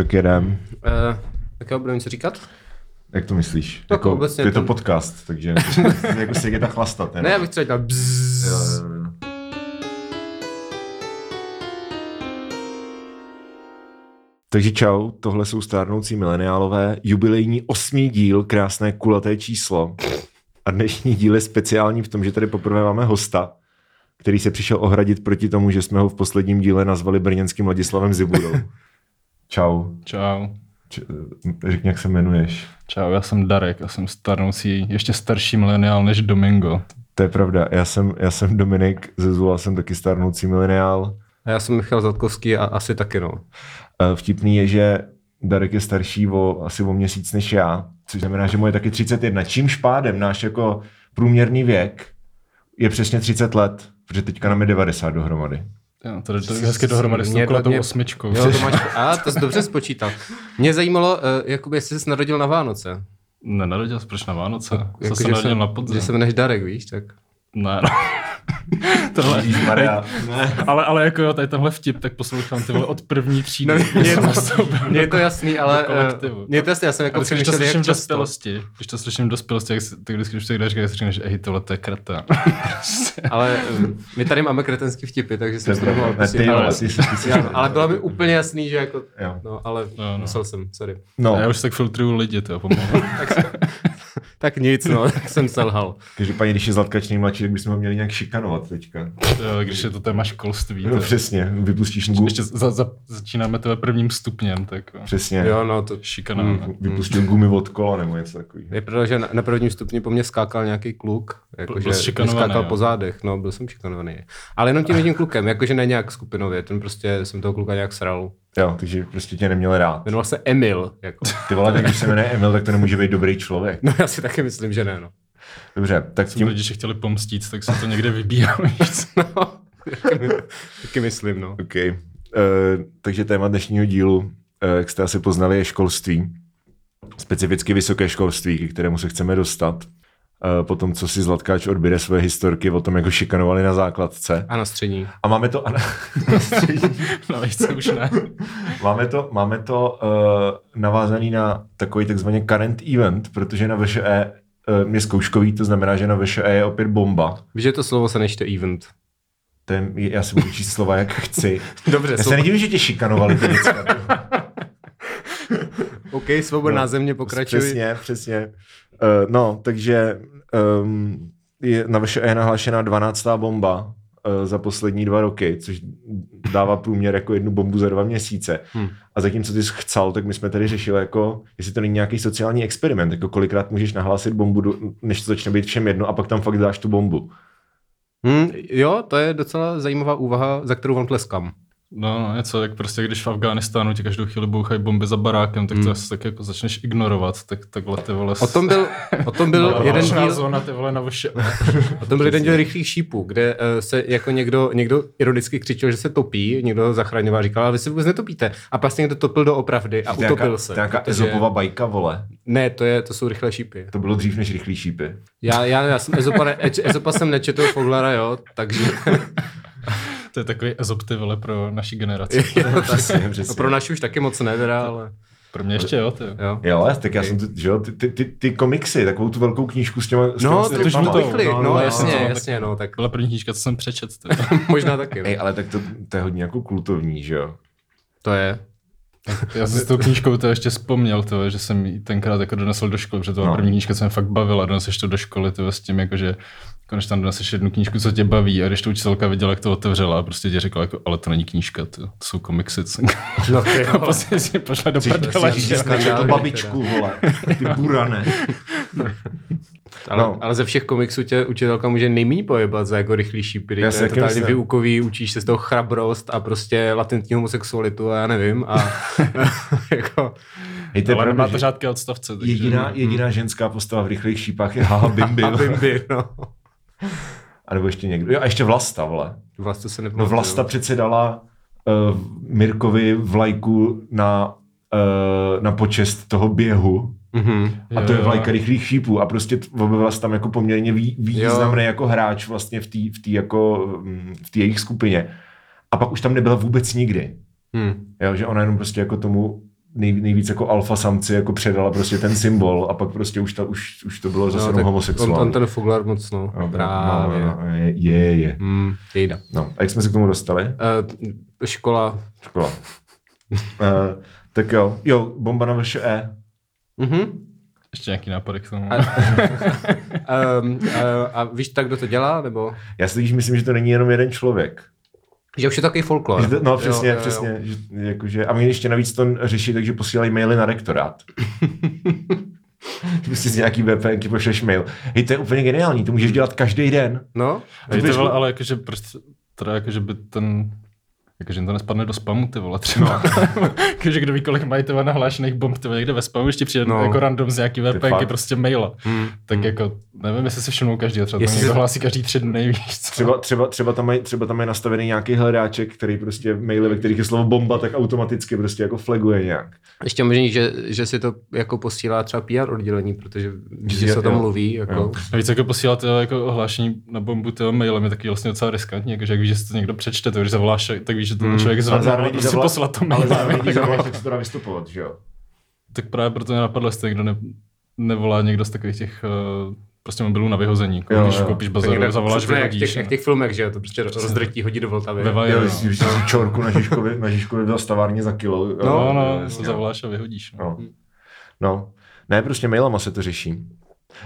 Tak jedem. Uh, tak jo, budeme něco říkat? Jak to myslíš? Tak jako, obecně je to to- podcast, takže jako se jde chlastat. Ne, já bych třeba dělal bzzz. Jo, jo, jo. Takže čau, tohle jsou stárnoucí mileniálové, jubilejní osmý díl, krásné kulaté číslo. A dnešní díl je speciální v tom, že tady poprvé máme hosta, který se přišel ohradit proti tomu, že jsme ho v posledním díle nazvali brněnským Ladislavem Ziburou. Čau. Čau. Č- řekni, jak se jmenuješ. Čau, já jsem Darek a jsem starnoucí, ještě starší mileniál než Domingo. To je pravda, já jsem, já jsem Dominik ze Zula, jsem taky stárnoucí mileniál. A já jsem Michal Zatkovský a asi taky no. Eh, Vtipný je, že Darek je starší o asi o měsíc než já, což znamená, že mu je taky 31. Čímž pádem náš jako průměrný věk je přesně 30 let, protože teďka nám je 90 dohromady. Jo, to jde to hezky dohromady s tou osmičkou. Jo, to máš, a to jsi dobře spočítal. Mě zajímalo, uh, jakoby jestli jsi narodil na Vánoce. Nenarodil jsi proč na Vánoce? Jsem Jako, se že narodil jsem- na podzim. Že se jmenuješ Darek, víš, tak. Ne, no. Tohle, Ježišmarja. ale, ale jako jo, tady tenhle vtip, tak poslouchám ty vole od první třídy. No, mě je to- nastoupil Mně je to jasný, ale uh, kolektivu. mně je to jasný, já jsem jako když to slyším jak dospělosti, když to slyším dospělosti, tak, si- tak vždycky, když to někdo říká, říkáš, ej, tohle to je kreta. Ale um, my tady máme kretenský vtipy, takže jsem to mohl. Ne, ty, ale, ale bylo mi úplně jasný, že jako, Jo. no, ale No, no. musel jsem, sorry. No, A já už tak filtruju lidi, to pomalu. Tak nic, no, tak jsem selhal. každopádně, když je Zlatkač nejmladší, tak bychom ho měli nějak šikanovat teďka. Jo, když je to téma školství. No, to- přesně, vypustíš gu, Ještě za, za, začínáme tebe prvním stupněm, tak jo. přesně, Jo, no, to šikana. Mm. Mm. vypustil gumy od kola nebo něco takového. je pravda, že na, na prvním stupni po mně skákal nějaký kluk, jakože skákal jo? po zádech, no, byl jsem šikanovaný. Ale jenom tím jedním klukem, jakože ne nějak skupinově, ten prostě jsem toho kluka nějak sral. Jo, takže prostě tě neměl rád. Jmenoval se Emil, jako. Ty vole, tak když se jmenuje Emil, tak to nemůže být dobrý člověk. No já si taky myslím, že ne, no. Dobře, tak Tím tím, rodiče chtěli pomstít, tak se to někde vybíhalo. no taky, my- taky myslím, no. OK. Uh, takže téma dnešního dílu, uh, jak jste asi poznali, je školství. Specificky vysoké školství, ke kterému se chceme dostat. Uh, po tom, co si Zlatkáč odběre svoje historky o tom, jak ho šikanovali na základce. A na střední. A máme to, a na, víš, co už ne. máme to, máme to uh, navázaný na takový takzvaný current event, protože na VŠE uh, je zkouškový, to znamená, že na VŠE je opět bomba. Víš, že to slovo se nečte event. To je, já si budu číst slova, jak chci. Dobře, Já se nedivím, že tě šikanovali ty děcka. OK, svobodná No, země, pokračuj. Přesně, přesně. Uh, no, takže um, je na VŠE je nahlášená 12. bomba uh, za poslední dva roky, což dává průměr jako jednu bombu za dva měsíce. Hmm. A zatímco ty jsi chcel, tak my jsme tady řešili, jako, jestli to není nějaký sociální experiment, jako kolikrát můžeš nahlásit bombu, do- než to začne být všem jedno a pak tam fakt dáš tu bombu. Hm, jo, to je docela zajímavá úvaha, za kterou vám tleskám. No, no, něco, jak prostě když v Afghánistánu ti každou chvíli bouchají bomby za barákem, tak to Hmm. asi tak jako začneš ignorovat, tak takhle ty vole... O tom byl, o tom byl No, jeden díl, zóna, ty vole, na vše. o tom byl jeden díl rychlých šípů, kde uh, se jako někdo, někdo ironicky křičel, že se topí, někdo ho zachraňoval, říkal, ale vy se vůbec netopíte. A pak se někdo topil do opravdy a To je nějaká- utopil se. To je nějaká protože- Ezopova bajka, vole. Ne, to, je, to jsou rychlé šípy. To bylo dřív než rychlý šípy. Já, já, já jsem Ezopa, ne, Ezopa jsem nečetl Foglara, jo, takže To je takový ezop, ty vole, pro naši generaci. jo, tak, Přesně, přesně. no, pro naši už taky moc ne, teda, ale Pro mě ještě jo, ty. jo. Jo, tak já jsem, tu, že jo, ty, ty, ty, ty, komiksy, takovou tu velkou knížku s těma s těma No, to už stripama. to vychli, no, no, no, jasně, no, jasně, no, tak Byla první knížka, co jsem přečet. Ty. možná taky, Ej, no. ale tak to, to je hodně jako kultovní, že jo? to je. Já jsem s tou knížkou to ještě vzpomněl, to, že jsem ji tenkrát jako donesl do školy, protože to byla No. první knížka, co mě fakt bavila, doneseš to do školy, to s tím, jako, že konečně tam doneseš jednu knížku, co tě baví a když to učitelka viděla, jak to otevřela a prostě ti řekla, jako, ale to není knížka, to, to jsou komiksy. co- No, ty, a prostě si pošla do prdele. prostě. Četl Skandální babičku, vole, ty burane. ale, No. ale ze všech komiksů tě učitelka může nejméně pojebat za jako rychlý šípy, Já to je totálně myslím. vyukový, učíš se z toho chrabrost a prostě latentní homosexualitu a já nevím a jako, Hej, to je Ale pravda, nemá že to řádky odstavce. Takže... jediná, jediná ženská postava v rychlých šípách je Haha Bimbi. a bimbi, no. A nebo ještě někdo. Jo, a ještě Vlasta, vole. Vlasta se No nepamatuju. Vlasta přece dala uh, Mirkovi vlajku na, uh, na počest toho běhu. Mhm. A to je Jo. vlajka rychlých šípů a prostě objevila se tam jako poměrně vý, významný jako hráč vlastně v té v tý jako, mm, v té jejich skupině. A pak už tam nebyla vůbec nikdy. Hmm. Jo, že ona jenom prostě jako tomu nej, nejvíc jako alfa samci jako předala prostě ten symbol a pak prostě už, ta, už, už to bylo zase no, homosexuální. On, on ten Foglar moc, no. No, Právě. No, no, no, je, je, je. Hmm, jejda. No, a jak jsme se k tomu dostali? Uh, škola. Škola. uh, tak jo, jo, bomba na VŠE. Mhm. Ještě nějaký nápady k tomu. um, uh, a víš tak, kdo to dělá, nebo? Já si myslím, že to není jenom jeden člověk. Že už je takový folklor. Že to- No přesně, Jo, jo, jo. přesně. Že, jakože, a my ještě navíc to řeší, takže posílají maily na rektorát. Prostě z nějaký VPNky pošleš mail. Hej, to je úplně geniální, to můžeš dělat každý den. No, Víte, bys- vole, ale jakože prostě, teda jakože by ten, jakože jim to nespadne do spamu, ty vole, třeba. jakože kdo ví, kolik mají ty vole nahlášených bomb, ty vole, někde ve spamu ještě přijde No. no. jako random z nějaký. VPNky, prostě maila. Hmm. Tak jako, nevím, jestli si všimnou každý, třeba to Jestli někdo se- hlásí každý tři dny, víš co? Třeba, třeba, třeba, tam mají, třeba tam je nastavený nějaký hledáček, který prostě maily, ve kterých je slovo bomba, tak automaticky prostě jako flaguje nějak. ještě možný, že, že si to jako posílá třeba PR oddělení, protože Že že se jo. mluví. Jako. Jo. A víc jako posílat tyhle jako ohlášení na bombu toho mailem je taky vlastně docela riskantní, jakože jak víš, že si to někdo přečte, to když zavoláš, tak víš, že to Hmm. ten člověk Ale zvedne, ale prostě zavolá- poslat to ale mail. zároveň, když zavoláš, tak se to dá vystupovat, že jo? Tak právě proto mě napadlo, jestli někdo ne, nevolá někdo z takových těch uh, prostě mobilů na vyhození. Jako, Jo, když jo. koupíš někde- zavoláš, přesně jak, vyhodíš. těch, jak těch filmech, že jo, to prostě rozdrtí, hodí do Vltavy. Ve Vajeru, Jo, no. když si čorku na Žižkovi, na Žižkovi v stavárně za kilo. No, jo, no, zavoláš a vyhodíš. No. No. no. Ne, prostě mailama se to řeší.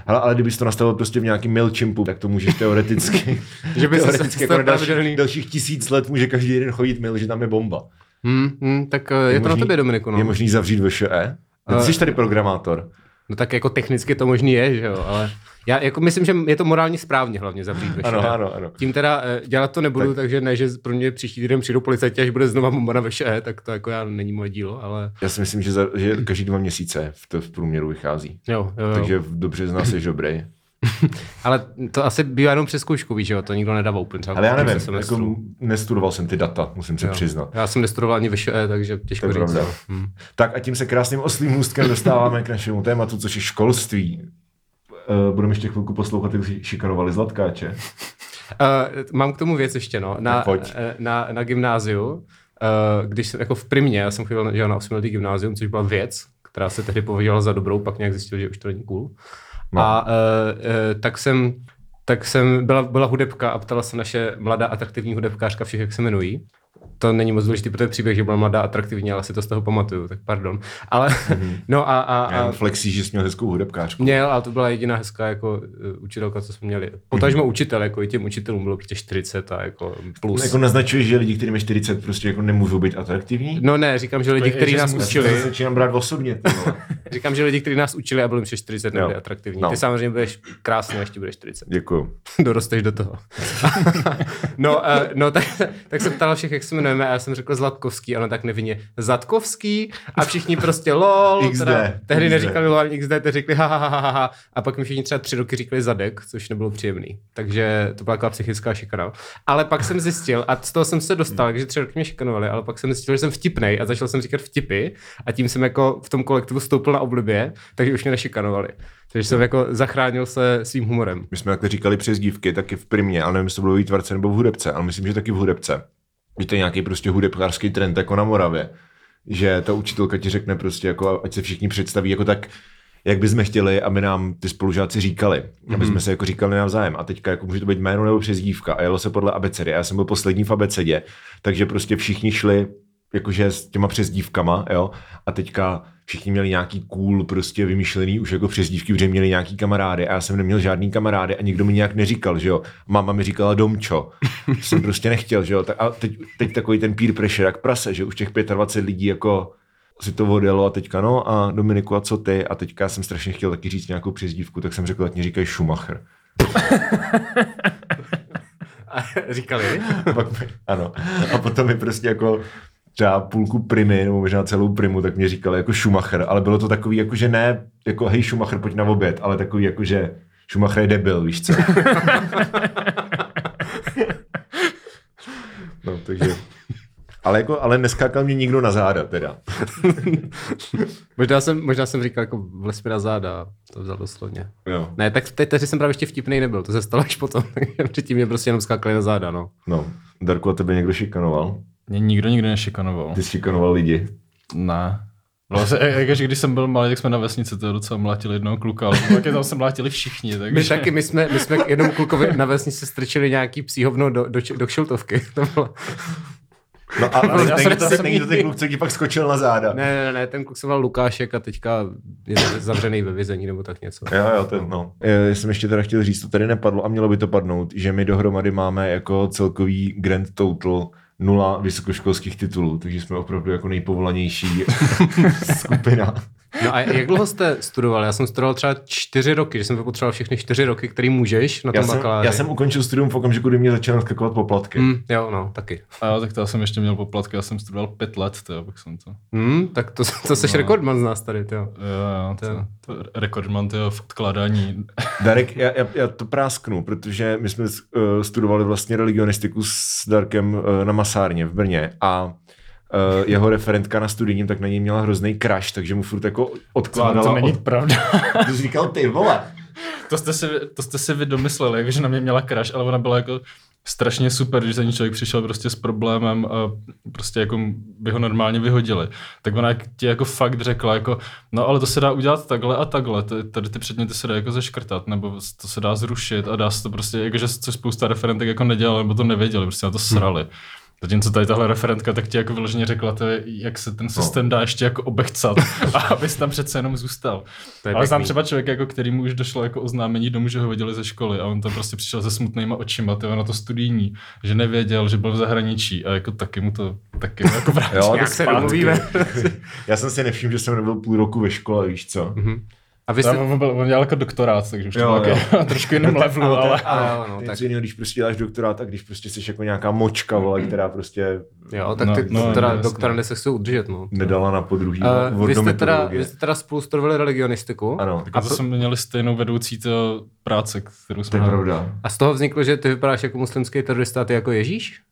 Hele, ale kdybys to nastavil prostě v nějakém MailChimpu, tak to můžeš teoreticky, Že by se teoreticky jako na dalších, dalších tisíc let může každý den chodit mail, že tam je bomba. Hmm, hmm, tak eh, je, to na možný- tobě, Dominiku. No. Je možný zavřít VŠE? Ty Eh, jsi tady programátor. No tak jako technicky to možný je, že jo, ale já jako myslím, že je to morálně správně hlavně zavřít ve Ano, ano, ano. Tím teda eh, dělat to nebudu, tak. takže ne, že pro mě příští týden přijdou policajti, až bude znova bomba na tak to jako já není moje dílo, ale Já si myslím, že, za, že každý dva měsíce v, to v průměru vychází. jo, jo, jo. Takže v- do března jsi dobrý. Ale to asi bývá jenom přes zkoušku, víš, že jo, to nikdo nedává úplně třeba. Ale já nevím, jako nestudoval jsem ty data, musím se Jo. přiznat. Já jsem nestudoval ani VŠE, takže těžko To je říct. pravda. jo. Hm. Tak a tím se krásným oslým můstkem dostáváme k našemu tématu, což je školství. Uh, budeme ještě chvilku poslouchat, jak si šikanovali Zlatkáče. Uh, mám k tomu věc ještě, no. Na, Tak pojď. eh, na, na gymnáziu, uh, když jsem jako v primě, já jsem chodil jo, na 8 letý gymnázium, což byla věc, která se tehdy považovala za dobrou, pak nějak zjistil, že už to není cool. No. A uh, uh, tak jsem, tak jsem, byla, byla hudebka a ptala se naše mladá atraktivní hudebkářka všech, jak se jmenují. To není moc důležitý pro ten příběh, že byla mladá atraktivní, ale si to z toho pamatuju, tak pardon. Ale, no a, a, a flexí, že jsi měl hezkou hudebkářku. Měl, ale to byla jediná hezká jako uh, učitelka, co jsme měli. Potažmo Mhm. učitel, jako i těm učitelům bylo prostě 40 a jako plus. Jako naznačuješ, že lidi, kteří mají 40, prostě jako nemůžou být atraktivní? No ne, říkám, že lidi, kteří nás učili, začínám brát osobně. Říkám, že lidi, kteří nás učili a byli jim 40, nebyli atraktivní. No. Ty samozřejmě budeš krásný, až ti budeš 40. Děkuju. Dorosteš do toho. no, uh, no tak, tak jsem ptal všech, jak se jmenujeme a já jsem řekl Zlatkovský, ano tak nevinně Zatkovský a všichni prostě lol. XD, Teda, tehdy XD. neříkali lol ani XD, te řekli ha, ha, ha, ha, ha, a pak mi všichni třeba tři roky říkali Zadek, což nebylo příjemný. Takže to byla taková psychická šikana. Ale pak jsem zjistil, a z toho jsem se dostal, takže tři roky mě šikanovali, ale pak jsem zjistil, že jsem vtipnej a začal jsem říkat vtipy a tím jsem jako v tom kolektivu stoupil na oblibě, takže už mě nešikanovali. Takže jsem jako zachránil se svým humorem. My jsme takhle říkali přes dívky, taky v primě, ale nevím, jestli to bylo v výtvarce nebo v hudebce, ale myslím, že taky v hudebce. Že to je nějaký prostě hudebkářský trend jako na Moravě. Že ta učitelka ti řekne prostě jako, ať se všichni představí jako tak, jak bychom chtěli, aby nám ty spolužáci říkali. Aby jsme se jako říkali navzájem. A teďka jako může to být jméno nebo přezdívka. A jelo se podle abecedy. A já jsem byl poslední v abecedě, takže prostě všichni šli jakože s těma přezdívkama, jo, a teďka všichni měli nějaký cool, prostě vymyšlený už jako přezdívky, protože měli nějaký kamarády a já jsem neměl žádný kamarády a nikdo mi nějak neříkal, že jo. Máma mi říkala Domčo, jsem prostě nechtěl, že jo. Tak, a teď, teď takový ten peer pressure, jak prase, že už těch 25 lidí jako si to odjelo a teďka no a Dominiku a co ty a teďka jsem strašně chtěl taky říct nějakou přezdívku, tak jsem řekl, ať mě říkají Schumacher. A říkali? Pak ano. A potom mi prostě jako třeba půlku primy, nebo možná celou primu, tak mě říkali jako Schumacher, ale bylo to takový jako, že ne, jako hej Schumacher, pojď na oběd, ale takový jako, že Schumacher je debil, víš co? no, takže... Ale, jako, ale neskákal mě nikdo na záda, teda. možná, jsem, možná jsem říkal jako vles mi na záda, to vzal doslovně. Jo. Ne, tak teď teď jsem právě ještě vtipný nebyl, to se stalo až potom. Předtím mě prostě jenom skákali na záda, no. No, Darku, a tebe někdo šikanoval? Mě nikdo nikdy nešikanoval. Ty jsi šikanoval lidi. Ne. No, vlastně, jakože když jsem byl malý, tak jsme na vesnici to docela mlátili jednoho kluka, ale taky tam se mlátili všichni. Takže... My taky, my jsme, my jsme k jednomu klukovi na vesnici strčili nějaký psíhovno do, do, do kšiltovky. To bylo... No a, a Já není, jsem to, není to ten kluk, co ti pak skočil na záda. Ne, ne, ne, ten kluk se jmenoval Lukášek a teďka je zavřený ve vězení nebo tak něco. Jo, jo, ten, no. Já jsem ještě teda chtěl říct, to tady nepadlo a mělo by to padnout, že my dohromady máme jako celkový grand total nula vysokoškolských titulů, takže jsme opravdu jako nejpovolanější skupina. No a jak dlouho jste studoval? Já jsem studoval třeba čtyři roky, že jsem potřeboval všechny čtyři roky, který můžeš na Já tom jsem, bakaláři. já jsem ukončil studium v okamžiku, kdy mě začaly skakovat poplatky. Hmm, jo, no, taky. A já, tak to já jsem ještě měl poplatky, já jsem studoval pět let, to, pak jsem to... Hmm, tak to, to jsi No. rekordman z nás tady, jo. Jo, jo, to, to rekordman tyjo, v odkládání. Darek, já, já, já to prásknu, protože my jsme uh, studovali vlastně religionistiku s Darkem uh, na Masárně v Brně a uh, jeho referentka na studijním, tak na něj měla hrozný crash, takže mu furt jako To, odkládala. to není od... pravda. Ty jsi říkal ty vole. to, jste si, to jste si vy domysleli, jako, že na mě měla crash, ale ona byla jako strašně super, když za ní člověk přišel prostě s problémem a prostě jako by ho normálně vyhodili. Tak ona ti jako fakt řekla jako, no ale to se dá udělat takhle a takhle, tady ty předměty se dá jako zeškrtat, nebo to se dá zrušit a dá se to prostě, jakože což spousta referentek jako nedělala, nebo to nevěděli, prostě na to srali. Zatímco tady tahle referentka tak ti jako vyloženě řekla, to je, jak se ten systém dá ještě jako obechcat, a abys tam přece jenom zůstal. To je Ale znám třeba člověka, jako který mu už došlo jako oznámení domů, že ho viděli ze školy a on tam prostě přišel se smutnýma očima, tyjo, na to studijní, že nevěděl, že byl v zahraničí a jako taky mu to taky jako vrátilo. Jo, tak se domluvíme. Já jsem si nevšiml, že jsem nebyl půl roku ve škole, víš co? A vy Tam jste... on, byl, on dělal jako doktorát, takže už to Jo, bylo jo. jako trošku jiném levelu, Ale, ale... ale, no, tak- jiného, když prostě děláš doktorát a když prostě jsi jako nějaká močka, vole, která prostě Jo, tak No, ty no, teda doktorandy se chcou udržet, no. nedala na podruhý Uh, vy, jste teda, vy jste teda spolu studovali religionistiku. Ano, Tak a to jsme měli stejnou vedoucí to práce, kterou to jsme je měli. pravda. A z toho vzniklo, že ty vypadáš jako muslimský terorista a ty jako Ježíš?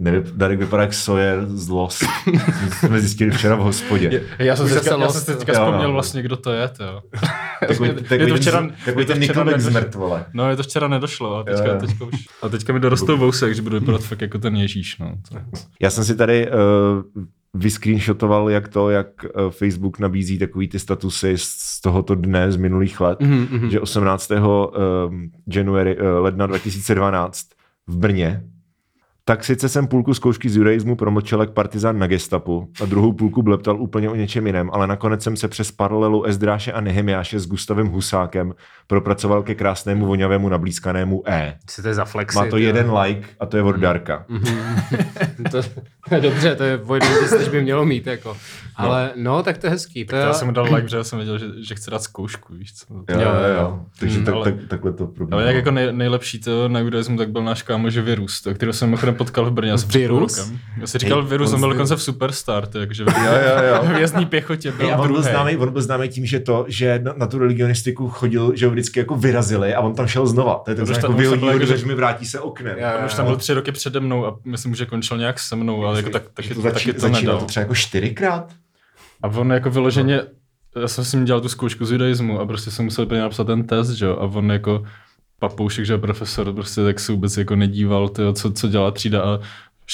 Nevyp, Darek vypadá jak Sawyer z Lost. jsme zjistili včera v hospodě. Já jsem si zase teďka, já jsem si teďka Jo, no. vzpomněl vlastně, kdo to je, to. Takový, Je takový, to včera- takový je to ten včera Nickelback nedošlo. zmrt, vole. No, je to včera nedošlo a teďka, Jo, jo. teďka, už, a teďka mi dorostou vousy, takže budu vypadat fakt jako ten Ježíš, no. To. Já jsem si tady uh, vyscreenshotoval, jak to, jak uh, Facebook nabízí takový ty statusy z tohoto dne z minulých let, Mhm, mhm. že 18. Um, January, uh, ledna 2012 v Brně tak sice jsem půlku zkoušky z judaismu promlčel jak partizán na gestapu a druhou půlku bleptal úplně o něčem jiném, ale nakonec jsem se přes paralelu Ezdráše a Nehemiáše s Gustavem Husákem propracoval ke krásnému voňavému nablízkanému E. Si to je za flexy. Má to jo. jeden like a to je od Darka. to, to je dobře, to je než by mělo mít, jako. Ale no, tak to je hezký. To Já jsem mu dal like, protože jsem věděl, že, že chce dát zkoušku, víš co. Jo, Jo, jo, jo. Takže Mm, tak, ale- tak, takhle to probíhá. Ale jak jako nej, nejlepší to na judaismu, tak byl náš kámoš Virus, to, kterého jsem mimochodem potkal v Brně asi Virus? Já si říkal Hej, Virus, on on byl dokonce v Superstar, takže Jo, jo, jo. v vězný pěchotě byl Hej, a on byl, známý, on byl známý tím, že to, že na, na tu religionistiku chodil, že ho vždycky jako vyrazili a on tam šel znova. To je to, jako vyhodí ho jako, že- dveřmi, vrátí se oknem. Jo, On už tam byl tři roky přede mnou a myslím, že končil nějak se mnou, ale jako tak, taky, to taky to nedal. to třeba jako čtyřikrát. A on jako vyloženě, já jsem s ním dělal tu zkoušku z judaismu a prostě jsem musel úplně napsat ten test, že jo, a on jako papoušek, že profesor, prostě tak se vůbec jako nedíval, tyjo, co, co dělá třída a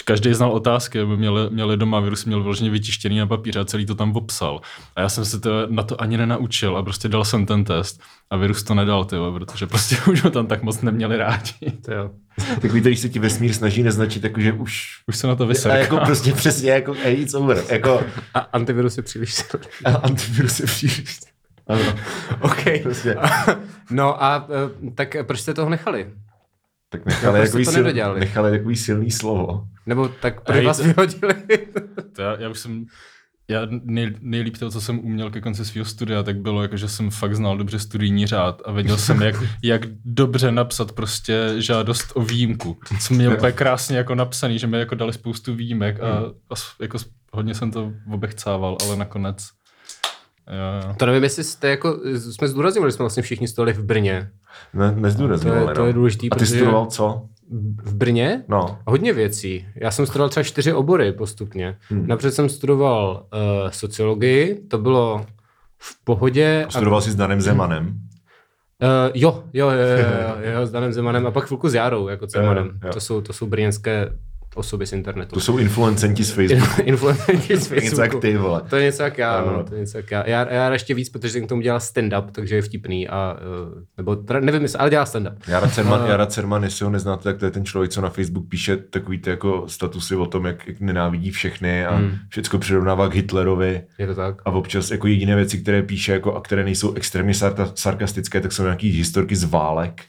každý znal otázky, aby měli, měli doma, virus měl vyloženě vytištěný na papíře a celý to tam popsal. A já jsem se to na to ani nenaučil a prostě dal jsem ten test a virus to nedal, tyjo, protože prostě už ho tam tak moc neměli rádi. To jo. Takový, který se ti vesmír snaží naznačit, jako, že už Už se na to a vyserká. jako prostě přesně, jako hey, it's over. Jako A antivirus je příliš silný. a antivirus je příliš. Ano, OK. prostě. No a eh, tak proč jste toho nechali? Tak nechali, jste to sil, nedodělali? nechali takový silný slovo. Nebo tak proč vás to- vyhodili? To já, já už jsem, já nej, nejlíp to, co jsem uměl ke konci svého studia, tak bylo, jako, že jsem fakt znal dobře studijní řád a věděl jsem, jak, jak dobře napsat prostě žádost o výjimku. Co měl úplně krásně jako napsaný, že mi jako dali spoustu výjimek a, a s- jako hodně jsem to obechcával, ale nakonec Jo, jo. To nevím, jestli jste jako, jsme zdůraznili, že jsme vlastně všichni studovali v Brně. Ne, nezdůrazňovali, To je- to no. je důležitý, A ty protože- studoval co? V Brně? No. Hodně věcí. Já jsem studoval třeba čtyři obory postupně. Hmm. Napřed jsem studoval uh, sociologii, to bylo v pohodě. Studoval jsi s Danem Zemanem. Uh, jo, jo, jo, jo, jo, jo, s Danem Zemanem a pak chvilku s Járou, jako Zemanem. jo. To jsou, to jsou brněnské osoby z internetu. To jsou influencenti z Facebooku. Influencer z Něco jak Facebooku. ty, vole. To je něco jak já, Ano. no, to je něco jak já. Já, já ještě víc, protože jsem k tomu dělal stand-up, takže je vtipný a, uh, nebo teda, nevím, jestli, ale dělal stand-up. Jara Cerman, A- Jara Cerman, jestli ho neznáte, tak to je ten člověk, co na Facebook píše takový ty jako statusy o tom, jak, jak nenávidí všechny a Hmm. všecko přirovnává k Hitlerovi. Je to tak? A občas jako jediné věci, které píše jako, a které nejsou extrémně sarka- sarkastické, tak jsou nějaký historky z válek.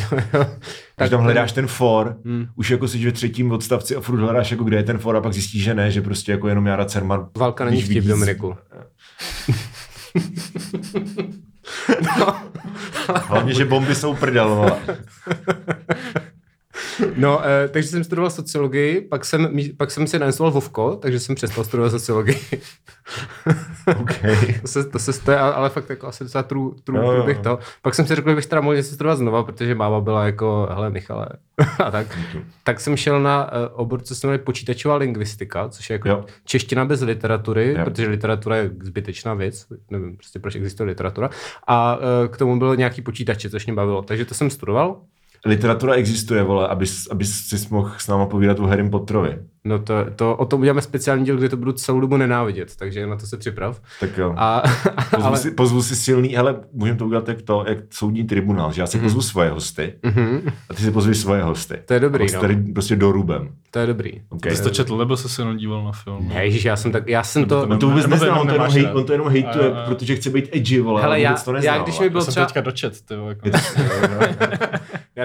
Tak tam hledáš ten for, Hmm. už jako jsi ve třetím odstavci a furt hledáš, jako kde je ten for a pak zjistíš, že ne, že prostě jako jenom Jara Cerman. Válka není když vtip, vidí z- Dominiku. Hlavně, že bomby jsou prdel. No, eh, takže jsem studoval sociologii, pak jsem, pak jsem si nainstaloval Vovko, takže jsem přestal studovat sociologii. okay. to se, to se to je, ale fakt jako asi docela trů, trů, průběh jo. toho. Pak jsem si řekl, že bych teda mohl něco studovat znova, protože máma byla jako, hele Michale, a tak. tak jsem šel na uh, obor, co se jmenuje počítačová lingvistika, což je jako Jo. čeština bez literatury, Jo. protože literatura je zbytečná věc, nevím prostě proč existuje literatura. A uh, k tomu bylo nějaký počítače, což mě bavilo. Takže to jsem studoval. Literatura existuje, vole, abys, abys si mohl s náma povídat o Harry Potterovi. No to, to, o tom uděláme speciální díl, kde to budu celou dobu nenávidět, takže na to se připrav. Tak jo. A, Pozvu, ale, si, pozvu si silný, hele, můžeme to udělat jak to, jak soudní tribunál, že já si pozvu svoje hosty Mhm, a ty si pozvi svoje hosty. to je dobrý, no. tady prostě dorubem. To je dobrý. Okay. Ty jsi to četl, nebo jsi se jenom díval na film? Ne, ježiš, já jsem tak, já jsem to, On to vůbec Nebo to nezná, jenom on to jenom, hej, on to jenom hejtuje, A, protože chce být edgy, vole, Hele, ale já- vůbec to nezná, já když mi byl Já jsem třeba- teďka dočet, ty jo, jako.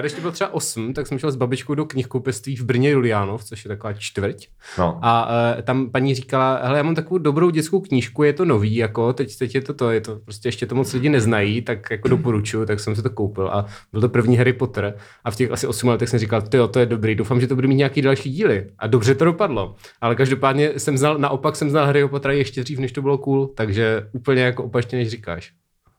když to byl třeba 8, tak jsem šel s babičkou do knihkupectví v Brně Juliánov, což je taková čtvrť. No. A uh, tam paní říkala, hele, já mám takovou dobrou dětskou knížku, je to nový, jako teď, teď je to to, je to prostě ještě to moc lidi neznají, tak jako doporučuju, tak jsem si to koupil a byl to první Harry Potter a v těch asi 8 letech jsem říkal, ty to je dobrý, doufám, že to bude mít nějaký další díly a dobře to dopadlo. Ale každopádně jsem znal, naopak jsem znal Harryho Pottera ještě dřív, než to bylo cool, takže úplně jako opačně, než říkáš.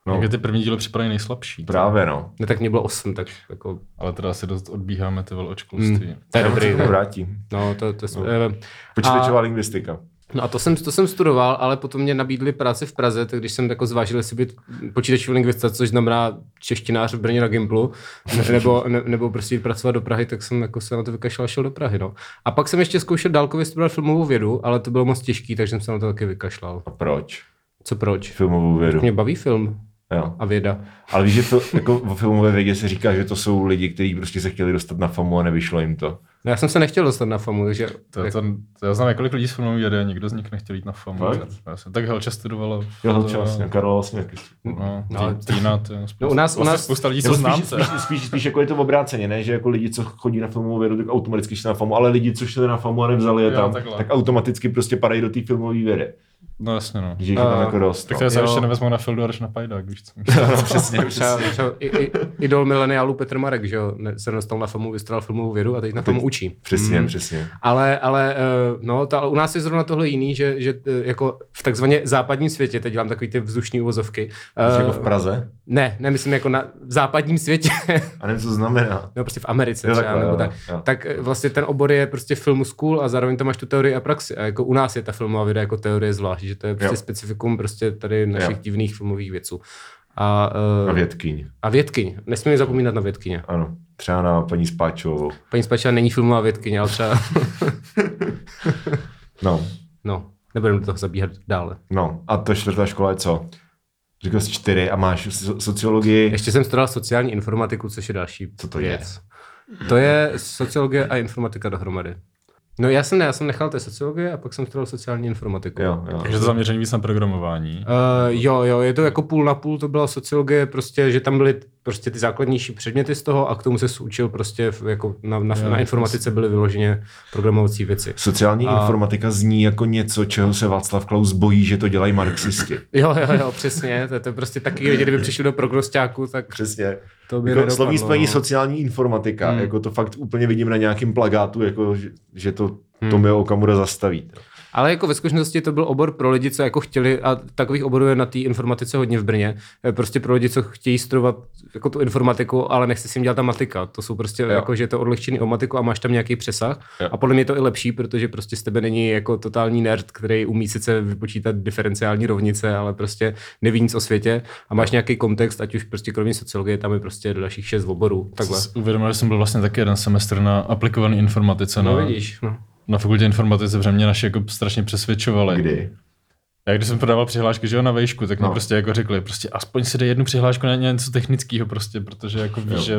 No. Jak ty první díly připadají nejslabší. Právě, no. Ne, tak mě bylo 8, tak jako, Ale teda asi dost odbíháme ty od školství. mm, to je dobrý. se k tomu vrátím. No, to, to, No. no. Počítačová lingvistika. No a to jsem, to jsem studoval, ale potom mě nabídli práci v Praze, tak když jsem jako zvážil, jestli být počítačový lingvista, což znamená češtinář v Brně na Gimplu, ne, nebo, ne, nebo prostě jít pracovat do Prahy, tak jsem jako se na to vykašlal a šel do Prahy. No. A pak jsem ještě zkoušel dálkově studovat filmovou vědu, ale to bylo moc těžký, takže jsem se na to taky vykašlal. A proč? Co proč? Filmovou vědu. Mě baví film Jo. a věda. Ale víš, že fil, jako v filmové vědě se říká, že to jsou lidi, kteří prostě se chtěli dostat na famu a nevyšlo jim to. No, já jsem se nechtěl dostat na FAMu, takže To, to, to, já znám několik lidí z filmové vědy a nikdo z nich nechtěl jít na FAMu. Fakt? Já jsem tak Helča studovala. Jo, to- to, vlastně, Karol vlastně taky. No, No, Týna, to je spousta, No, u nás- u nás- spousta lidí, co znám. spíš, spíš, spíš, spíš, jako je to obráceně, ne? Že jako lidi, co chodí na filmovou vědu, tak automaticky šli na famu, ale lidi, co šli na famu a nevzali je tam, tak automaticky prostě padají do té filmové vědy. No jasně no. Že jich tam jako dost. Tak no. to se Jo. ještě nevezmou na Fildu až na Pajdák, víš co. no, přesně, třeba, přesně. třeba i, i, idol mileniálu Petr Marek, že jo, se dostal na FAMu, vystudoval filmovou vědu a teď na FAMu učí. Přesně, Mm. přesně. Ale, ale eh, no, ta, u nás je zrovna tohle jiný, že, že eh, jako v takzvaně západním světě, teď dělám takový ty vzdušní uvozovky. Uh, jako v Praze? Ne, ne, myslím jako na v západním světě, A nevím, co to znamená. nebo prostě v Americe Jo, třeba, takhle, nebo tak. jo. Tak vlastně ten obor je prostě film school a zároveň tam máš tu teorii a praxi. A jako u nás je ta filmová věda jako teorie zvlášť, že to je prostě Jo. specifikum prostě tady našich Jo. divných filmových věců. A, eh, A vědkyň. a vědkyň. Nesmíme zapomínat na vědkyně. Ano. Třeba na paní Spáčovou. Paní Spača není filmová vědkyně, ale třeba, No, no, nebudeme do toho zabíhat dále. no. A to čtvrtá škola je co? Říkal jsi čtyři a máš so- sociologii. Ještě jsem studoval sociální informatiku, což je další Co to věc. To je sociologie a informatika dohromady. No já jsem ne, já jsem nechal té sociologie a pak jsem studoval sociální informatiku. Jo, jo. Takže to zaměření víc na programování. Uh, jo, jo, je to jako půl na půl, to byla sociologie, prostě, že tam byly prostě ty základnější předměty z toho a k tomu se učil prostě v- jako na, na, na informatice byly vyloženě programovací věci. Sociální A- informatika zní jako něco, čeho se Václav Klaus bojí, že to dělají marxisti. Jo, jo, jo, přesně, to, to je prostě taky lidi, kdyby přišli do prognostáku, tak Přesně. to by Jako sloví spojení no. sociální informatika, Hmm. jako to fakt úplně vidím na nějakém plagátu, jako že, že to Tomio Okamura zastaví. Ale jako ve zkušenosti to byl obor pro lidi, co jako chtěli, a takových oborů je na té informatice hodně v Brně, eh, prostě pro lidi, co chtějí studovat jako tu informatiku, ale nechce si jim dělat ta matika. To jsou prostě jo. jako, že je to odlehčený o matiku a máš tam nějaký přesah. Jo. A podle mě je to i lepší, protože prostě z tebe není jako totální nerd, který umí sice vypočítat diferenciální rovnice, ale prostě neví nic o světě a máš nějaký kontext, ať už prostě kromě sociologie, tam je prostě dalších šest oborů. Takhle. Uvědomil, že jsem byl vlastně taky jeden semestr na aplikované informatice. No, na, vidíš. No. Na fakultě informatice, protože mě naši jako strašně přesvědčovali. Kdy? Já když jsem podával přihlášky, že jo, na vejšku, tak mi No. prostě jako řekli, prostě aspoň si dej jednu přihlášku na něco technického prostě, protože jako víš, že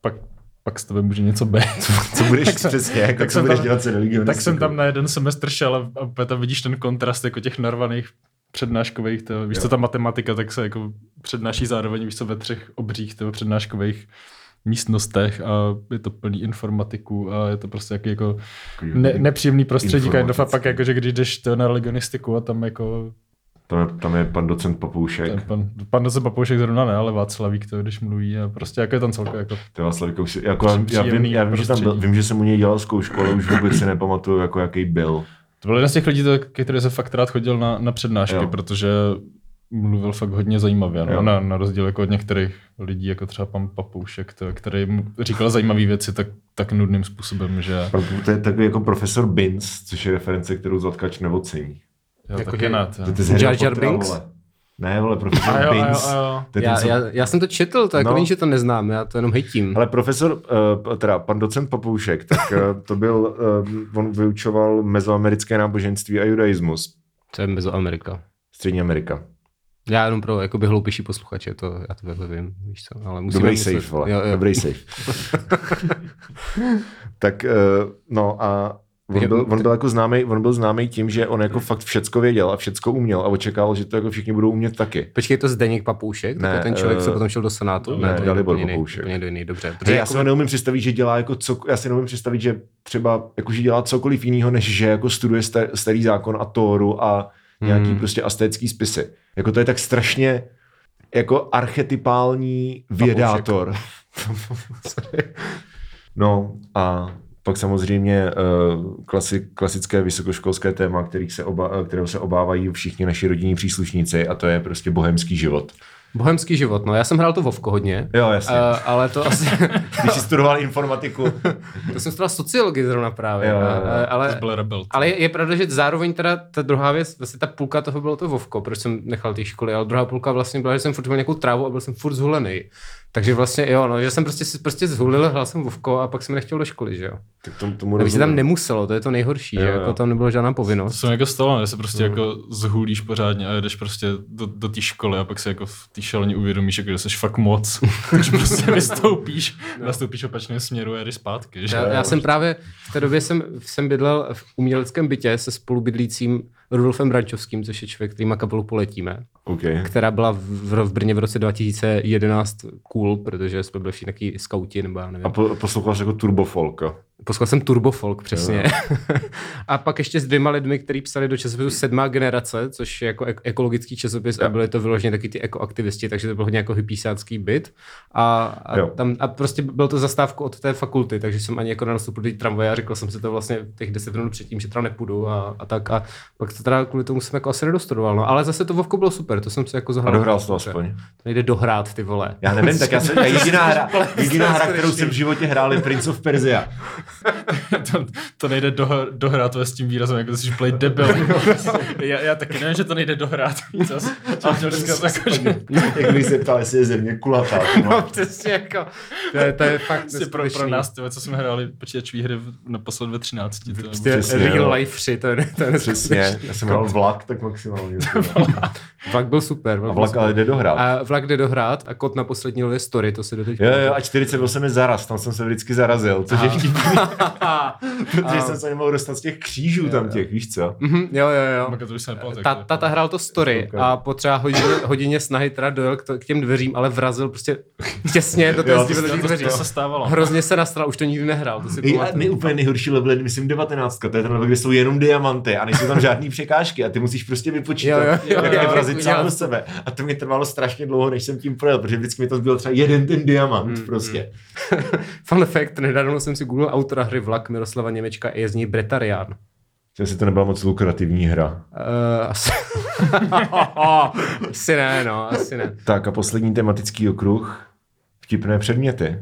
pak, pak z tebe může něco být. Co budeš přesně, jako tak co jsem budeš tam- dělat se tak jsem tam na jeden semestr šel a, a tam vidíš ten kontrast jako těch narvaných přednáškových, to, víš Jo. co, ta matematika, tak se jako přednáší zároveň, víš co, ve třech obřích toho přednáškových místnostech a je to plný informatiků a je to prostě jaký jako ne, nepříjemný prostředí, a pak jako, že když jdeš to na religionistiku a tam jako Tam je, tam je pan docent Papoušek. ten pan, pan docent Papoušek zrovna ne, ale Václavík to, když mluví a prostě jako je tam celkově jako To je Václav Kousi- jako, já, já, vím, já vím, že tam byl, vím, že jsem u něj dělal zkoušku, ale už vůbec si nepamatuju, jako jaký byl. To byl jeden z těch lidí, který se fakt rád chodil na, na přednášky, jo. protože mluvil fakt hodně zajímavě, Jo. no, na, na rozdíl jako od některých lidí, jako třeba pan Papoušek, to, který mu říkal zajímavé věci tak, tak nudným způsobem, že To je takový jako profesor Binz, což je reference, kterou Zlatkač neocení. jo, Jako, taky ne. To To. je Jar Jar Binks? Ne, vole, profesor jo, jo, jo. Ten, Já, co- já, já, jsem to četl, to jako No. no. že to neznám, já to jenom hejtím. Ale profesor, uh, teda pan docent Papoušek, tak uh, to byl, uh, on vyučoval mezoamerické náboženství a judaismus. To je Mezoamerika. Střední Amerika. Já jenom pro jakoby hloupější posluchače, to já to takhle vím, víš co, ale musíme Dobrý myslet- safe, vole. Jo, jo. Dobrý safe. tak, uh, no a on byl, on byl jako známý, on byl známý tím, že on jako fakt všecko věděl a všecko uměl a očekával, že to jako všichni budou umět taky. Počkej, to Zdeněk Papoušek, Ne, ne, ten člověk, co eh, potom šel do Senátu? ne, to je Dalibor jiný, Papoušek. úplně jiný, dobře. Protože já jako, si ho neumím představit, že dělá jako co, já si neumím představit, že třeba jako, že dělá cokoliv jiného, než že jako studuje star, starý zákon a Tóru a nějaký Hmm. prostě astécký spisy. Jako to je tak strašně jako archetypální vědátor. no a pak samozřejmě uh, klasi, klasické vysokoškolské téma, kterých se oba, kterého se obávají všichni naši rodinní příslušníci a to je prostě bohemský život. Bohemský život, no já jsem hrál to Vovko hodně, Jo, jasně. uh, ale to asi, Když jsi studoval informatiku, to jsem studoval sociologii zrovna právě, Jo, jo, jo. a- ale, byl rebel. ale je, je pravda, že zároveň teda ta druhá věc, vlastně ta půlka toho bylo to Vovko, proč jsem nechal ty školy, ale druhá půlka vlastně byla, že jsem furt měl nějakou trávu a byl jsem furt zhulený. Takže vlastně jo, no, že jsem prostě, si- prostě zhulil, hrál jsem Vovko a pak jsem nechtěl do školy, že jo. tak tomu, tomu Aby se tam nemuselo, to je to nejhorší, Jo, že jo. jako tam nebyla žádná To povinnost. se mi jako stalo, že se prostě Mm. jako zhulíš pořádně a jedeš prostě do, do té školy a pak si jako v té šaleně uvědomíš, jako, že jsi fakt moc. Když prostě vystoupíš, nastoupíš opačným směru a jedeš zpátky. Že? Já, já jsem právě v té době jsem, jsem bydlel v uměleckém bytě se spolubydlícím Rudolfem Brančovským, což je člověk, který má kapelu Poletíme, Okay. která byla v, v, v Brně v roce 2011 cool, protože jsme byli všichni taky skauti, nebo já nevím. A po, poslouchal jsi jako turbofolka. Poslouchal jsem Turbofolk, přesně. a pak ještě s dvěma lidmi, kteří psali do časopisu Sedmá generace, což je jako ek- ekologický časopis a Jo. byli to vyloženě taky ty ekoaktivisti, takže to byl hodně jako hypísácký byt. A, a, Jo. tam, a prostě byl to zastávku od té fakulty, takže jsem ani jako nenastoupil do tramvaje a řekl jsem si to vlastně těch deset minut předtím, že teda nepůjdu a, a tak. A pak to teda kvůli tomu jsem jako asi nedostudoval. No. Ale zase to Vovko bylo super, to jsem si jako A zahrál. dohrál jsi to aspoň. To nejde dohrát, ty vole. Já nevím, tak já jsem, jediná hra, jediná hra, kterou jsem v životě hrál, je Prince of Persia. to, to nejde do, dohrát je s tím výrazem, jako jsi play debil. já, já, taky nevím, že to nejde dohrát. Co jsi chtěl říkat, jako, že Jak bych se ptal, jestli je země kulatá. No, No. přesně jako, to je, to je fakt prostě pro, pro nás, tyhle, co jsme hráli počítačové hry v- naposled ve 13. To je Prostě Přesně, real jo. life shit, to je, to je Přesně, já jsem hrál vlak, tak maximálně. Vlak byl super. A byl vlak ale jde dohrát. A vlak jde dohrát a kot na poslední lově story, to si doteď Jo, jo, a 48 je zaraz, tam jsem se vždycky zarazil, což je vtipný, protože jsem se nemohl dostat z těch křížů tam těch, víš co? Mhm, jo, jo, jo. Maka, to už se nepamatuju. Ta, tata hrál to story a po třeba hodině, hodině snahy teda dojel k, to, k těm dveřím, ale vrazil prostě těsně do té Jo, zdi to- vedle dveří. to, se stávalo. Hrozně se nastral, už to nikdy nehrál, to si Ej, a my úplně nejhorší level, myslím 19, to je ten level, kde jsou jenom diamanty a nejsou tam žádný překážky a ty musíš prostě vypočítat, Jo, jo, jo, jak jo, je jo, vrazit jo. sám do sebe. A to mě trvalo strašně dlouho, než jsem tím projel, protože vždycky mi to zbyl třeba jeden ten diamant Hmm, prostě. Fun fact, nedávno jsem si googlil autora hry Vlak Miroslava Němečka je z ní Bretarian. Jestli to nebyla moc lukrativní hra. Uh, asi... asi ne, no, asi ne. Tak a poslední tematický okruh. Vtipné předměty.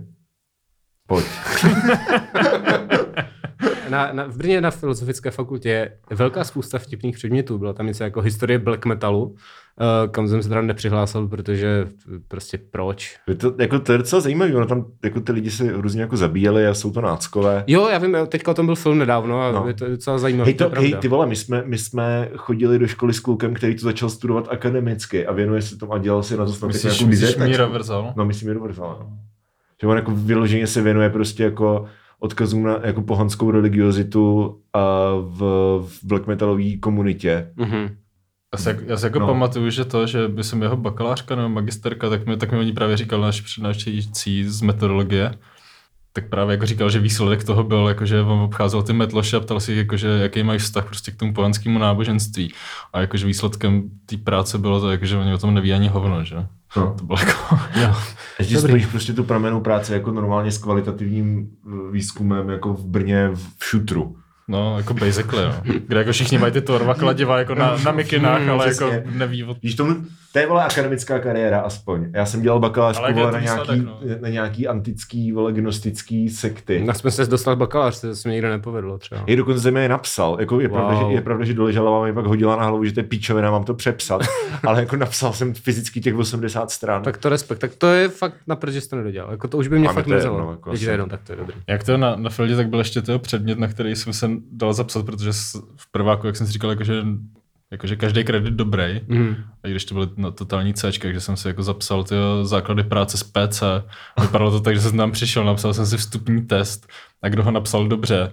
Pojď. Na, na, v Brně na Filozofické fakultě je velká spousta vtipných předmětů. Byla tam něco jako historie black metalu, kam jsem se teda nepřihlásil, protože prostě proč. Je to, jako, to je docela zajímavé, ono tam jako ty lidi se různě jako zabíjeli a jsou to náckové. Jo, já vím, teďka o tom byl film nedávno a No. je to docela zajímavé. Hej, to, je hej, ty vole, my jsme, my jsme chodili do školy s klukem, který to začal studovat akademicky a věnuje se tomu a dělal si na to snad Myslíš, nějakou myslíš. Míra? No, myslím, že Universal, no. Že on jako vyloženě se věnuje prostě jako odkazům na jako pohanskou religiozitu a v, v black metalové komunitě. Mhm. Já si, já si jako No. pamatuju, že to, že by jsem jeho bakalářka nebo magisterka, tak mi, tak mi oni právě říkal náš přednášející z metodologie, tak právě jako říkal, že výsledek toho byl, jako, že on obcházel ty metloše a ptal si, jako, že jaký mají vztah prostě k tomu pohanskému náboženství. A jakože výsledkem té práce bylo to, jako, že oni o tom neví ani hovno, že? No. To bylo jako... Jo. Ještě spojíš prostě tu pramenou práci jako normálně s kvalitativním eh, výzkumem jako v Brně v šutru. No, jako basically, no. Kde jako všichni mají ty torva kladiva jako na, na mikinách, Mm, ale jako neví od... Víš, tomu, to je vole akademická kariéra aspoň. Já jsem dělal bakalářku Ale vole, na, to nějaký, výsledek, na nějaký antický vole gnostický sekty. Tak jsme se dostali bakalář, to se mi nikdy nepovedlo třeba. I dokonce mi je napsal. Jako je, Wow. pravda, že, je pravda, že doležela mi pak hodila na hlavu, že to je píčovina, mám to přepsat. ale jako napsal jsem fyzicky těch 80 stran. Tak to respekt, tak to je fakt na prd, že jsi to nedodělal. Jako to už by mě Máme fakt to jedno, mrzelo. jako Když to jedno, tak to je dobrý. Jak to na, na Fieldě, tak byl ještě toho předmět, na který jsem se dal zapsat, protože v prváku, jak jsem si říkal, jakože, jakože každý kredit dobrý, Mhm. a když to byly na totální C, takže jsem si jako zapsal ty základy práce z PC. Vypadalo to tak, že jsem tam přišel, napsal jsem si vstupní test a kdo ho napsal dobře,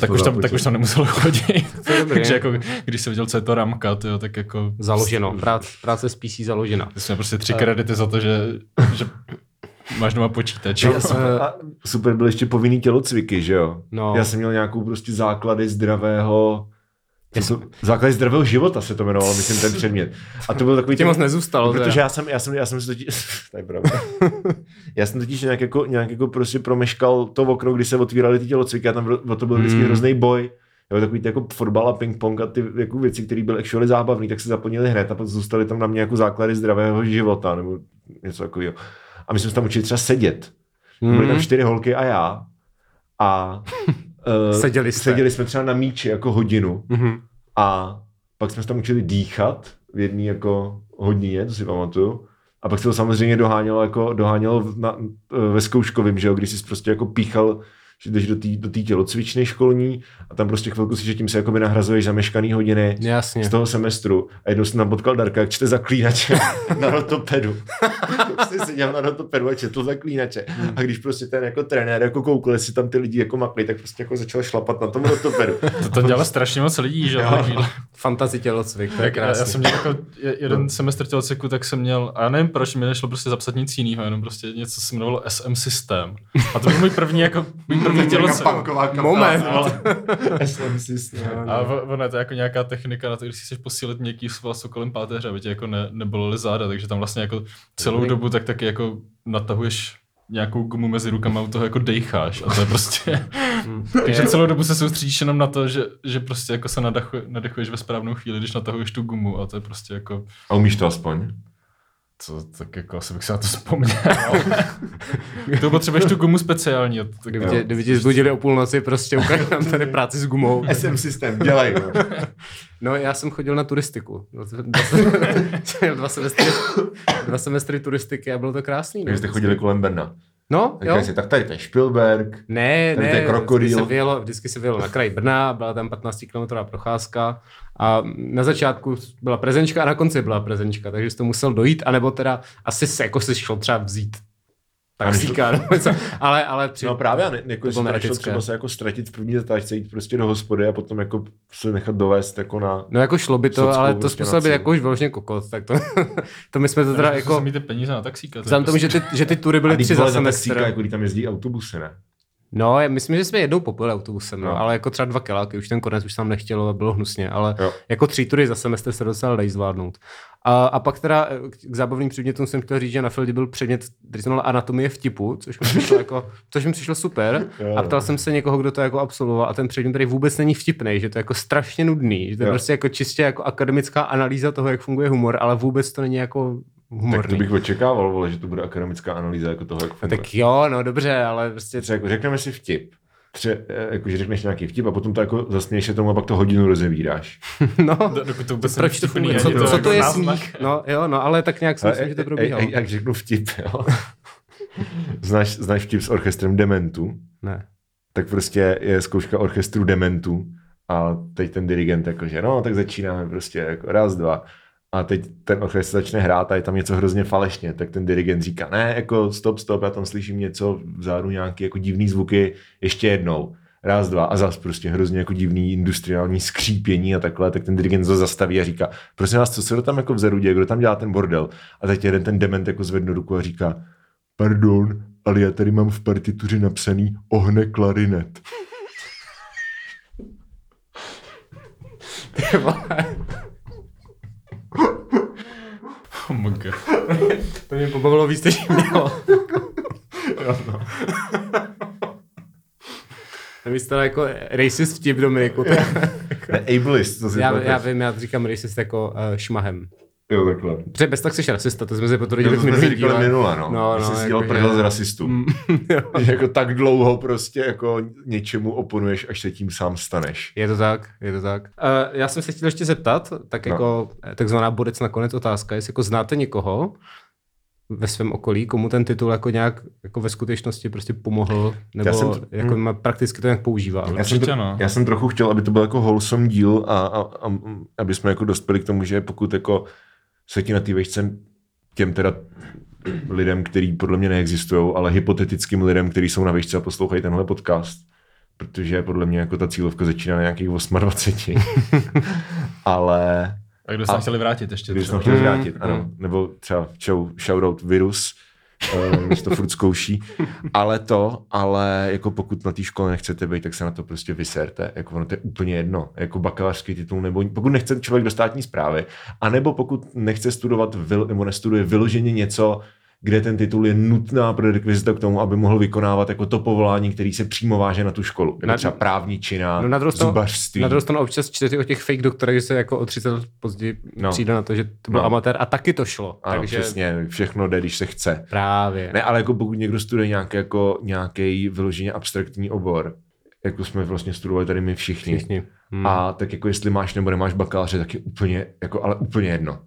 tak už, tam, tak už tam nemusel chodit. To je dobrý. Takže jako, když jsem viděl, co je to ramka, tyjo, tak jako... Založeno, práce, práce s PC založena. Měl prostě tři kredity za to, že, že máš doma počítač. No, super, a super byly ještě povinný tělocviky, že jo? No. Já jsem měl nějakou prostě základy zdravého co to, základy zdravého života se to jmenovalo, myslím, ten předmět. A to byl takový... Tě moc nezůstalo. Protože teda. já jsem, já jsem, já jsem si totiž, to je pravda. já jsem totiž nějak jako, nějak jako prostě promeškal to okno, kdy se otvíraly ty tělocviky a tam to byl vždycky Hmm. hrozný boj. Jo, takový ty jako fotbal a ping-pong a ty jako věci, které byly actually zábavné, tak se zaplnili hned a pak zůstaly tam na mě jako základy zdravého života nebo něco takového. A my jsme se tam učili třeba sedět. Mm. Byly tam Mhm. čtyři holky a já. A uh, Seděli jste. seděli jsme třeba na míči jako hodinu Mhm. a pak jsme se tam učili dýchat v jedné jako hodině, to si pamatuju. A pak se to samozřejmě dohánělo, jako, dohánělo na, ve zkouškovým, že jo, když jsi prostě jako píchal že jdeš do té do tělocvičny školní a tam prostě chvilku si, že tím se jako by nahrazuješ zameškaný hodiny Jasně. z toho semestru. A jednou jsem tam potkal Darka, jak čte zaklínače na rotopedu. prostě seděl na rotopedu a četl zaklínače. A když prostě ten jako trenér jako koukl, jestli tam ty lidi jako makli, tak prostě jako začal šlapat na tom rotopedu. To, to dělá strašně moc lidí, že. Fantazi tělocvik, to je Tak já, já krásný. jsem měl jako je- jeden semestr tělocviku, tak jsem měl, a já nevím proč, mi nešlo prostě zapsat nic jiného, jenom prostě něco se jmenovalo SM systém. A to byl můj první, jako, můj první tělocvik. Moment. SM systém. A v- ono je to jako nějaká technika na to, když si chceš posílit měkký sval kolem páteře, aby tě jako ne, nebolely záda, takže tam vlastně jako celou dobu tak taky jako natahuješ nějakou gumu mezi rukama a u toho jako dejcháš a to je prostě, takže celou dobu se soustředíš jenom na to, že, že prostě jako se nadechuje, nadechuješ ve správnou chvíli, když natahuješ tu gumu a to je prostě jako, A umíš to aspoň? Co, tak jako asi bych se na to vzpomněl. to potřebuješ tu gumu speciální. to- Tak, Kdyby tě, kdyby tě zbudili o půlnoci, prostě ukáž nám tady práci s gumou. SM systém, dělej. No. No, já jsem chodil na turistiku. Dva, semestry, dva semestry turistiky a bylo to krásný. Takže no. jste chodili kolem Brna. No, Tak, jo. si, tak tady to je Spielberg. Ne, Tady ne, to je krokodýl. Vždycky se, vyjelo, vždycky se vyjelo na kraji Brna, byla tam 15 km procházka a na začátku byla prezenčka a na konci byla prezenčka, takže jsi to musel dojít, anebo teda asi se jako si šel třeba vzít taxíka, nebo něco, ale, ale při... No právě, a ne, jako To neetické. třeba se jako ztratit v první zatáčce, jít prostě do hospody a potom jako se nechat dovést jako na... No jako šlo by to, Sockou ale to prostě způsobil být na jako už vyloženě kokot, tak to, to my jsme to teda jako... mít peníze na taxíka. Vzhledem tomu, prostě- že ty, že ty tury byly tři vole za na taxíka, semestr. jako když tam jezdí autobusy, ne? No, já myslím, že jsme jednou popili autobusem, no. No. ale jako třeba dva kiláky, už ten konec už tam nechtělo a bylo hnusně, ale Jo. jako tři tury za semestr se docela dají zvládnout. A, a pak teda eh, k- zábavným předmětům jsem chtěl říct, že na Fieldě byl předmět, který se jmenoval anatomie vtipu, což mi přišlo, jako, což mi přišlo super. A ptal jsem se někoho, kdo to jako absolvoval a ten předmět tady vůbec není vtipný, že to je jako strašně nudný, že to je Jo. prostě jako čistě jako akademická analýza toho, jak funguje humor, ale vůbec to není jako Tak humorný. to bych očekával, vole, že to bude akademická analýza jako toho, jak funguje. tak jo, no dobře, ale prostě řekneme si vtip. Tře, eh, jako, že řekneš nějaký vtip a potom to jako zasměješ se tomu a pak to hodinu rozevíráš. no. Do- Dokud to vůbec Proč to není Co, ani co to jako je smích? No jo, no, ale tak nějak si myslím, že to probíhalo. Jak řeknu vtip, jo? znáš, znáš vtip s orchestrem Dementu? Ne. Tak prostě je zkouška orchestru Dementu a teď ten dirigent jakože, no, tak začínáme prostě jako raz, dva. A teď ten orchestr začne hrát a je tam něco hrozně falešně, tak ten dirigent říká, ne, jako stop, stop, já tam slyším něco, vzadu nějaký jako divný zvuky, ještě jednou. Raz, dva a zas prostě hrozně jako divný industriální skřípění a takhle, tak ten dirigent to zastaví a říká, prosím vás, co se to tam jako vzadu děje, kdo tam dělá ten bordel? A teď jeden ten dement jako zvedne ruku a říká, pardon, ale já tady mám v partituře napsaný ohne klarinet. Ty vole, Oh my God. to mě pobavilo víc, než mělo. Vy jste jako racist vtip, Dominiku. Ne, ableist, to si já, já vím, já říkám racist jako uh, šmahem. Jo, takhle. Protože bez tak jsi rasista, to jsme si potvrdili to v říkali díle. minule, no. No, no, jsi si dělal jako, prdel z rasistů. Mm, jako tak dlouho prostě jako něčemu oponuješ, až se tím sám staneš. Je to tak, je to tak. Uh, já jsem se chtěl ještě zeptat, tak No. jako no. takzvaná bodec nakonec otázka, jestli jako znáte někoho ve svém okolí, komu ten titul jako nějak jako ve skutečnosti prostě pomohl, nebo Já jsem- jako hm. má prakticky to nějak používá. Já jsem, no. já jsem trochu chtěl, aby to byl jako wholesome díl a, a, a aby jsme jako dospěli k tomu, že pokud jako se ti na té vejšce těm teda lidem, který podle mě neexistují, ale hypotetickým lidem, kteří jsou na výšce a poslouchají tenhle podcast, protože podle mě jako ta cílovka začíná na nějakých 28. ale A kdo se A- chtěli vrátit ještě? když třeba? jsme chtěli Mm, vrátit, ano. mm. Nebo třeba show, shoutout virus, že to furt zkouší. Ale to, ale jako pokud na té škole nechcete být, tak se na to prostě vyserte. Jako ono to je úplně jedno. Jako bakalářský titul, nebo pokud nechce člověk do státní zprávy, anebo pokud nechce studovat nebo nestuduje vyloženě něco, kde ten titul je nutná prerekvizita k tomu, aby mohl vykonávat jako to povolání, který se přímo váže na tu školu. Jako Na- třeba právničina, No na druhou stranu- zubařství. Na druhou stranu občas čtete o těch fake doktorech, že se jako o 30 let později. No. přijde na to, že to byl No. amatér a taky to šlo. ano, takže přesně, všechno jde, když se chce. právě. Ne, ale jako pokud někdo studuje nějaký, jako, nějaký vyloženě abstraktní obor, jako jsme vlastně studovali tady my všichni, Všichni. Hmm. a tak jako jestli máš nebo nemáš bakaláře, tak je úplně, jako, ale úplně jedno.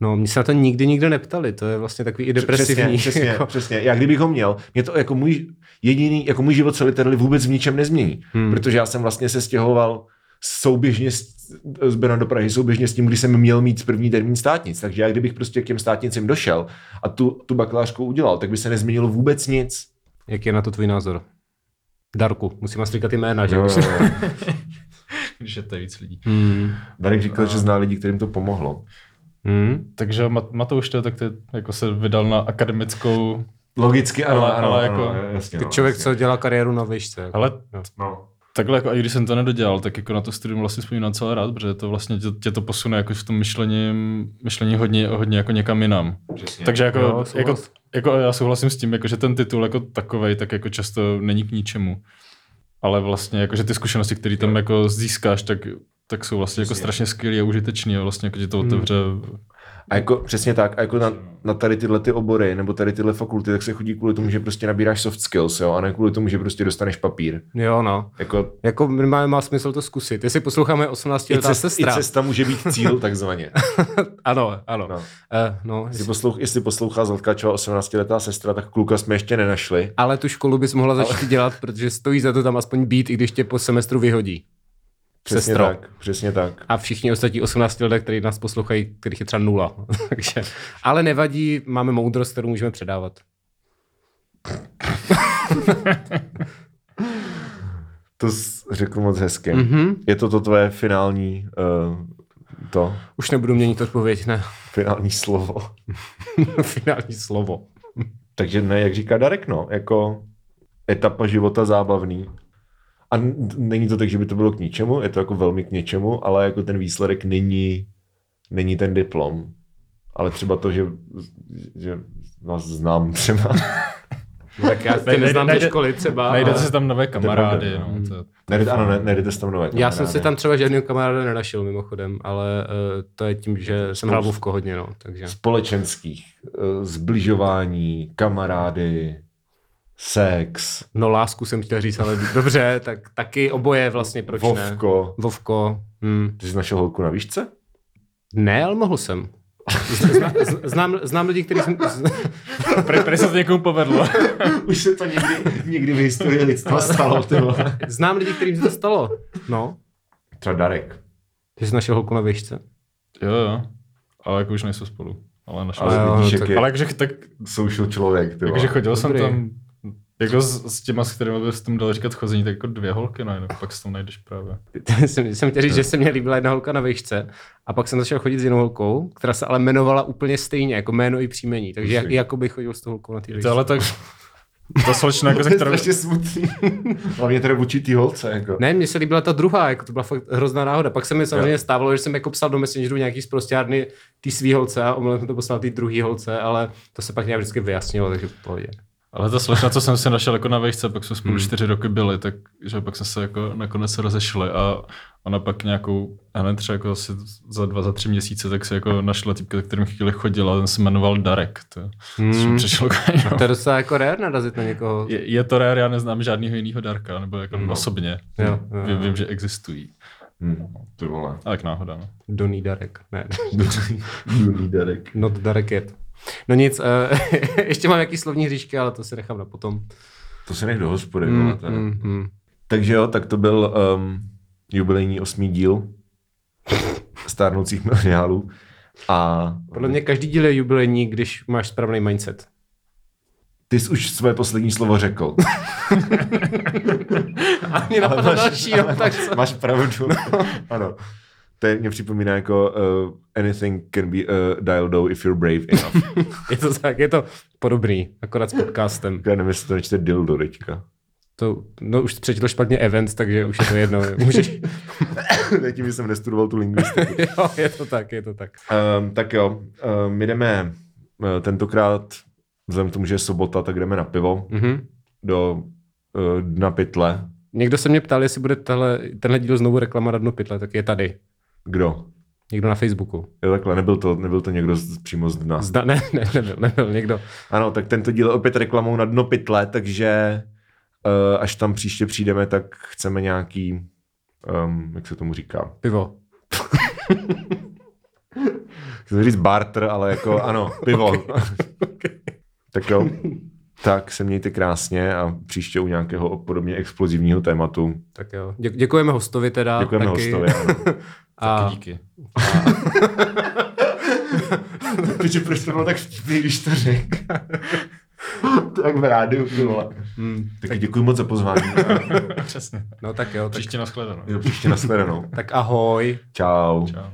No, mě se na to nikdy nikdo neptali, to je vlastně takový i depresivní. Přesně, přesně, jako. přesně. Já kdybych ho měl, mě to jako můj jediný, jako můj život se literally vůbec v ničem nezmění. Hmm. Protože já jsem vlastně se stěhoval souběžně s, z Brna do Prahy, souběžně s tím, když jsem měl mít první termín státnic. Takže já kdybych prostě k těm státnicím došel a tu, tu bakalářku udělal, tak by se nezměnilo vůbec nic. Jak je na to tvůj názor? Darku, musím vás říkat jména, že? Jo, jo, jo. Když je to víc lidí. Hmm. Darek říkal, že zná lidi, kterým to pomohlo. Hmm. Takže Mat- Matouš to, tak ty jako se vydal na akademickou, Logicky, ano, Ale- ano, ale ano, jako- ano, jasně, no, Člověk, jasně. co dělá kariéru na výšce. Jako. ale No. takhle jako, i když jsem to nedodělal, tak jako na to studium vlastně vzpomínám celé rád, protože to vlastně tě, tě to posune jako v tom myšlení, myšlení hodně, hodně jako někam jinam. Přesně. Takže jako, Jo, jako, jako, já souhlasím s tím, jako, že ten titul jako takovej, tak jako často není k ničemu. Ale vlastně jako, že ty zkušenosti, které tam jako získáš, tak, tak jsou vlastně jako strašně skvělé a užitečné a vlastně jako, že to Hmm. otevře A jako přesně tak, a jako na, na tady tyhle ty obory nebo tady tyhle fakulty, tak se chodí kvůli tomu, že prostě nabíráš soft skills, jo, a ne kvůli tomu, že prostě dostaneš papír. Jo, no. Jako Jako minimálně má smysl to zkusit. Jestli posloucháme 18 i, letá cest, i sestra. cesta může být cíl, takzvaně. ano, ano. No. Uh, no. Jestli, poslouch, jestli poslouchá Zlatkáčová 18-letá sestra, tak kluka jsme ještě nenašli. Ale tu školu bys mohla začít dělat, protože stojí za to tam aspoň být, i když tě po semestru vyhodí. Přesně Sestro. tak, přesně tak. A všichni ostatní 18 lidé, kteří nás poslouchají, kterých je třeba nula. Takže, ale nevadí, máme moudrost, kterou můžeme předávat. To jsi řekl moc hezky. Mhm. Je to to tvoje finální, uh, to, Už nebudu měnit odpověď, ne. finální slovo. Finální slovo. Takže ne, jak říká Darek, no, jako etapa života zábavný. A není to tak, že by to bylo k ničemu, je to jako velmi k něčemu, ale jako ten výsledek není, není ten diplom. Ale třeba to, že, že vás znám třeba. No, tak já tě Nejde- neznám ze nejde- školy třeba. Najdete si tam nové kamarády. pravda, No, to, Nejde, ano, ne, nejdete si tam nové Já jsem kamarády. si tam třeba žádného kamaráda nenašel mimochodem, ale uh, to je tím, že jsem hrál hodně, no, takže. společenských, eh, zbližování, kamarády, sex, No lásku jsem chtěl říct, ale dobře, tak taky oboje vlastně, proč ne? Vovko. Vovko. Hm. Ty jsi našel holku na výšce? Ne, ale mohl jsem. Zna, znám, znám lidi, kteří jsem... Pre, pre se to někomu povedlo. Už se to někdy, někdy v historii lidstva stalo, ty vole. Znám lidi, kterým se to stalo. No, Třeba Darek. že jsi našel holku na výšce. jo, jo. Ale jako už nejsou spolu. Ale našel Ale jsem. jo, vidíš, jak tak- je Ale jakože tak, social člověk, ty jakože chodil jsem Dobrý. tam jako s, s těma, s kterými bys tam dal říkat chození, tak jako dvě holky najednou, pak si tam najdeš právě. jsem, jsem chtěl říct, že se mě líbila jedna holka na výšce a pak jsem začal chodit s jinou holkou, která se ale jmenovala úplně stejně, jako jméno i příjmení. Takže jak, jako bych chodil s tou holkou na té To výšce. ale tak, ta slečna, jako To se je kterou, strašně smutný. Hlavně teda vůči té holce, jako. Ne, mně se líbila ta druhá, jako to byla fakt hrozná náhoda. Pak se mi samozřejmě stávalo, že jsem jako psal do Messengeru nějaký zprostárny té svý holce a omylem jsem to poslal té druhé holce, ale to se pak nějak vždycky vyjasnilo, takže v pohodě. Ale ta slečna, co jsem si našel jako na vejšce, pak jsme spolu čtyři roky byli, tak že pak jsme se jako nakonec rozešli a ona pak nějakou, já nevím, třeba jako asi za dva, za tři měsíce, tak se jako našla týpka, kterým chvíli chodila, ten se jmenoval Darek. To, Hmm. hmm. přišlo To je docela jako rare narazit na někoho. je, je, to rare, já neznám žádného jiného Darka, nebo jako No. osobně. Jo, jo, Vím, vím, že existují. Hm, ty vole. Ale tak náhoda, no. Doný Darek. Ne, Juný Darek. not Darek yet. No nic, uh, ještě mám nějaký slovní hříšky, ale to si nechám na potom. To se nech do hospody, Mm, mm, mm. Takže jo, tak to byl um, jubilejní osmý díl stárnoucích mileniálů. A Podle mě každý díl je jubilejní, když máš správný mindset. ty jsi už své poslední slovo řekl. A mě napadlo další, no, tak co? máš pravdu. ano. To mě připomíná jako uh, anything can be uh, dialed do if you're brave enough. Je to tak, je to podobný, akorát s podcastem. Já nevím, jestli to nečte dildo teďka. To, no už přečetl špatně event, takže už je to jedno. Můžeš... Tím, že jsem nestudoval tu lingvistiku. jo, je to tak, je to tak. Um, tak jo, um, my jdeme uh, tentokrát, vzhledem k tomu, že je sobota, tak jdeme na pivo Mhm. do uh, dna pytle. Někdo se mě ptal, jestli bude tahle, tenhle díl znovu reklama na dno pytle, tak je tady. Kdo? Někdo na Facebooku. Jo, takhle, nebyl to, nebyl to někdo z, přímo z dna. Zda, ne, ne, nebyl, nebyl někdo. Ano, tak tento díl je opět reklamou na dno pytle, takže uh, až tam příště přijdeme, tak chceme nějaký, um, jak se tomu říká, Pivo. chci říct barter, ale jako ano, pivo. tak jo, tak se mějte krásně a příště u nějakého podobně explozivního tématu. Tak jo. Dě, děkujeme hostovi teda. Děkujeme taky. hostovi. Ano. A Díky. Protože proč to bylo tak vtipný, když to řekl? tak v rádiu, ty vole. Hmm, Tak děkuji moc za pozvání. Přesně. no tak jo. Tak, Příště nashledanou. Jo, příště nashledanou. tak ahoj. Čau. Čau.